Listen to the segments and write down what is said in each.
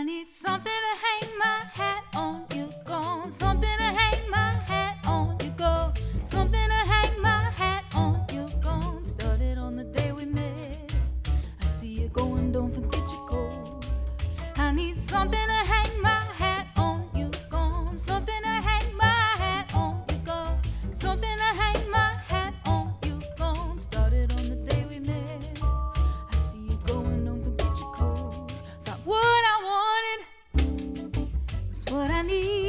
I need something to hang my hat on. You go, something to hang my hat on. You go, something to hang my hat on. You go. Started on the day we met. I see you going, don't forget your coat. I need something to 你。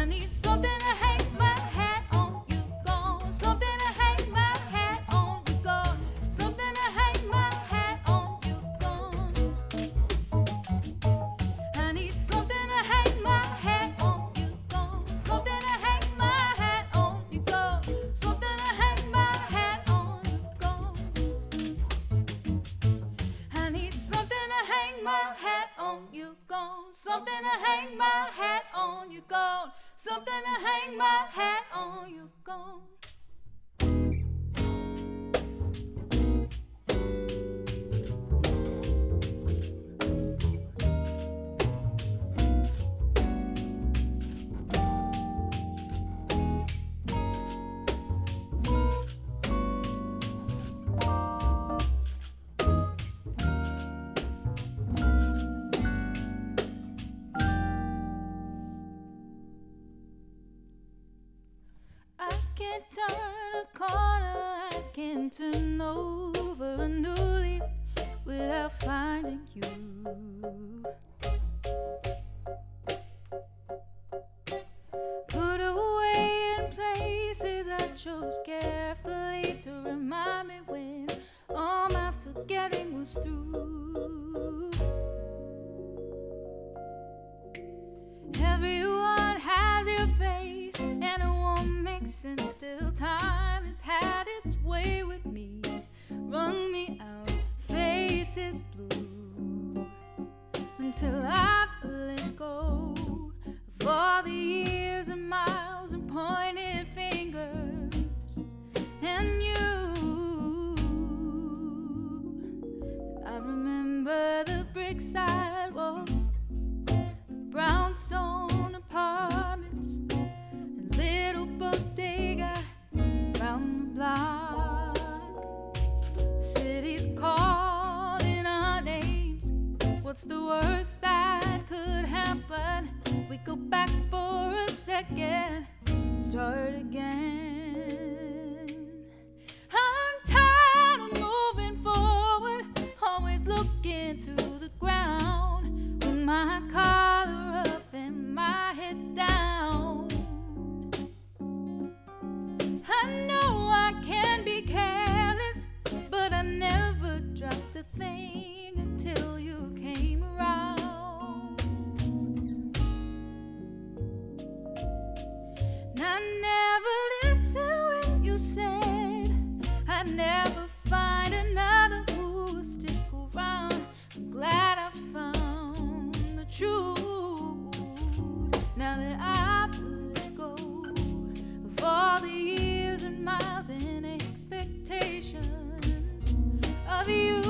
I need something to hate. without finding you. faces blue until I've let go of all the years and miles and pointed fingers and you. I remember the brick side. Glad I found the truth. Now that I've let go of all the years and miles and expectations of you.